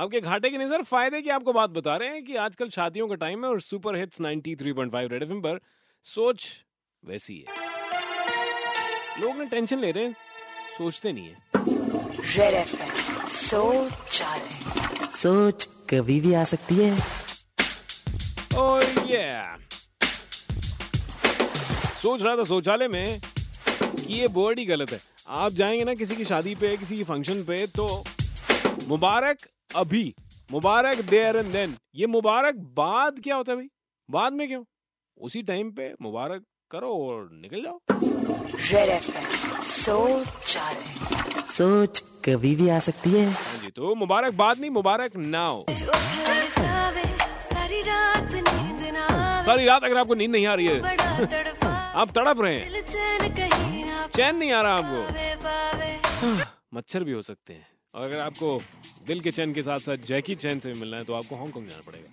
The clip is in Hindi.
आपके घाटे की नहीं सर फ़ायदे की आपको बात बता रहे हैं कि आजकल शादियों का टाइम है और सुपर हिट्स 93.5 रेड एफएम पर सोच वैसी है। लोग ना टेंशन ले रहे हैं सोचते नहीं है। रेड एफएम सोच सोच कभी भी आ सकती है। ओह yeah. सोच रहा था शौचालय में कि ये वर्ड ही गलत है। आप जाएँगे ना किसी की शादी पे किसी की फ़ंक्शन पे तो मुबारक अभी मुबारक देयर एंड देन। ये मुबारक बाद क्या होता है भाई? बाद में क्यों? उसी टाइम पे मुबारक करो और निकल जाओ। रेड सोच सोच कभी भी आ सकती है। हाँ जी तो मुबारक बाद नहीं मुबारक नाउ। सारी रात नींद ना आवे। सारी रात अगर आपको नींद नहीं आ रही है। आप तड़प रहे हैं। चैन नहीं आ रहा आपको। मच्छर भी हो सकते हैं। और अगर आपको दिल के चैन के साथ साथ जैकी चैन से भी मिलना है तो आपको हांगकांग जाना पड़ेगा।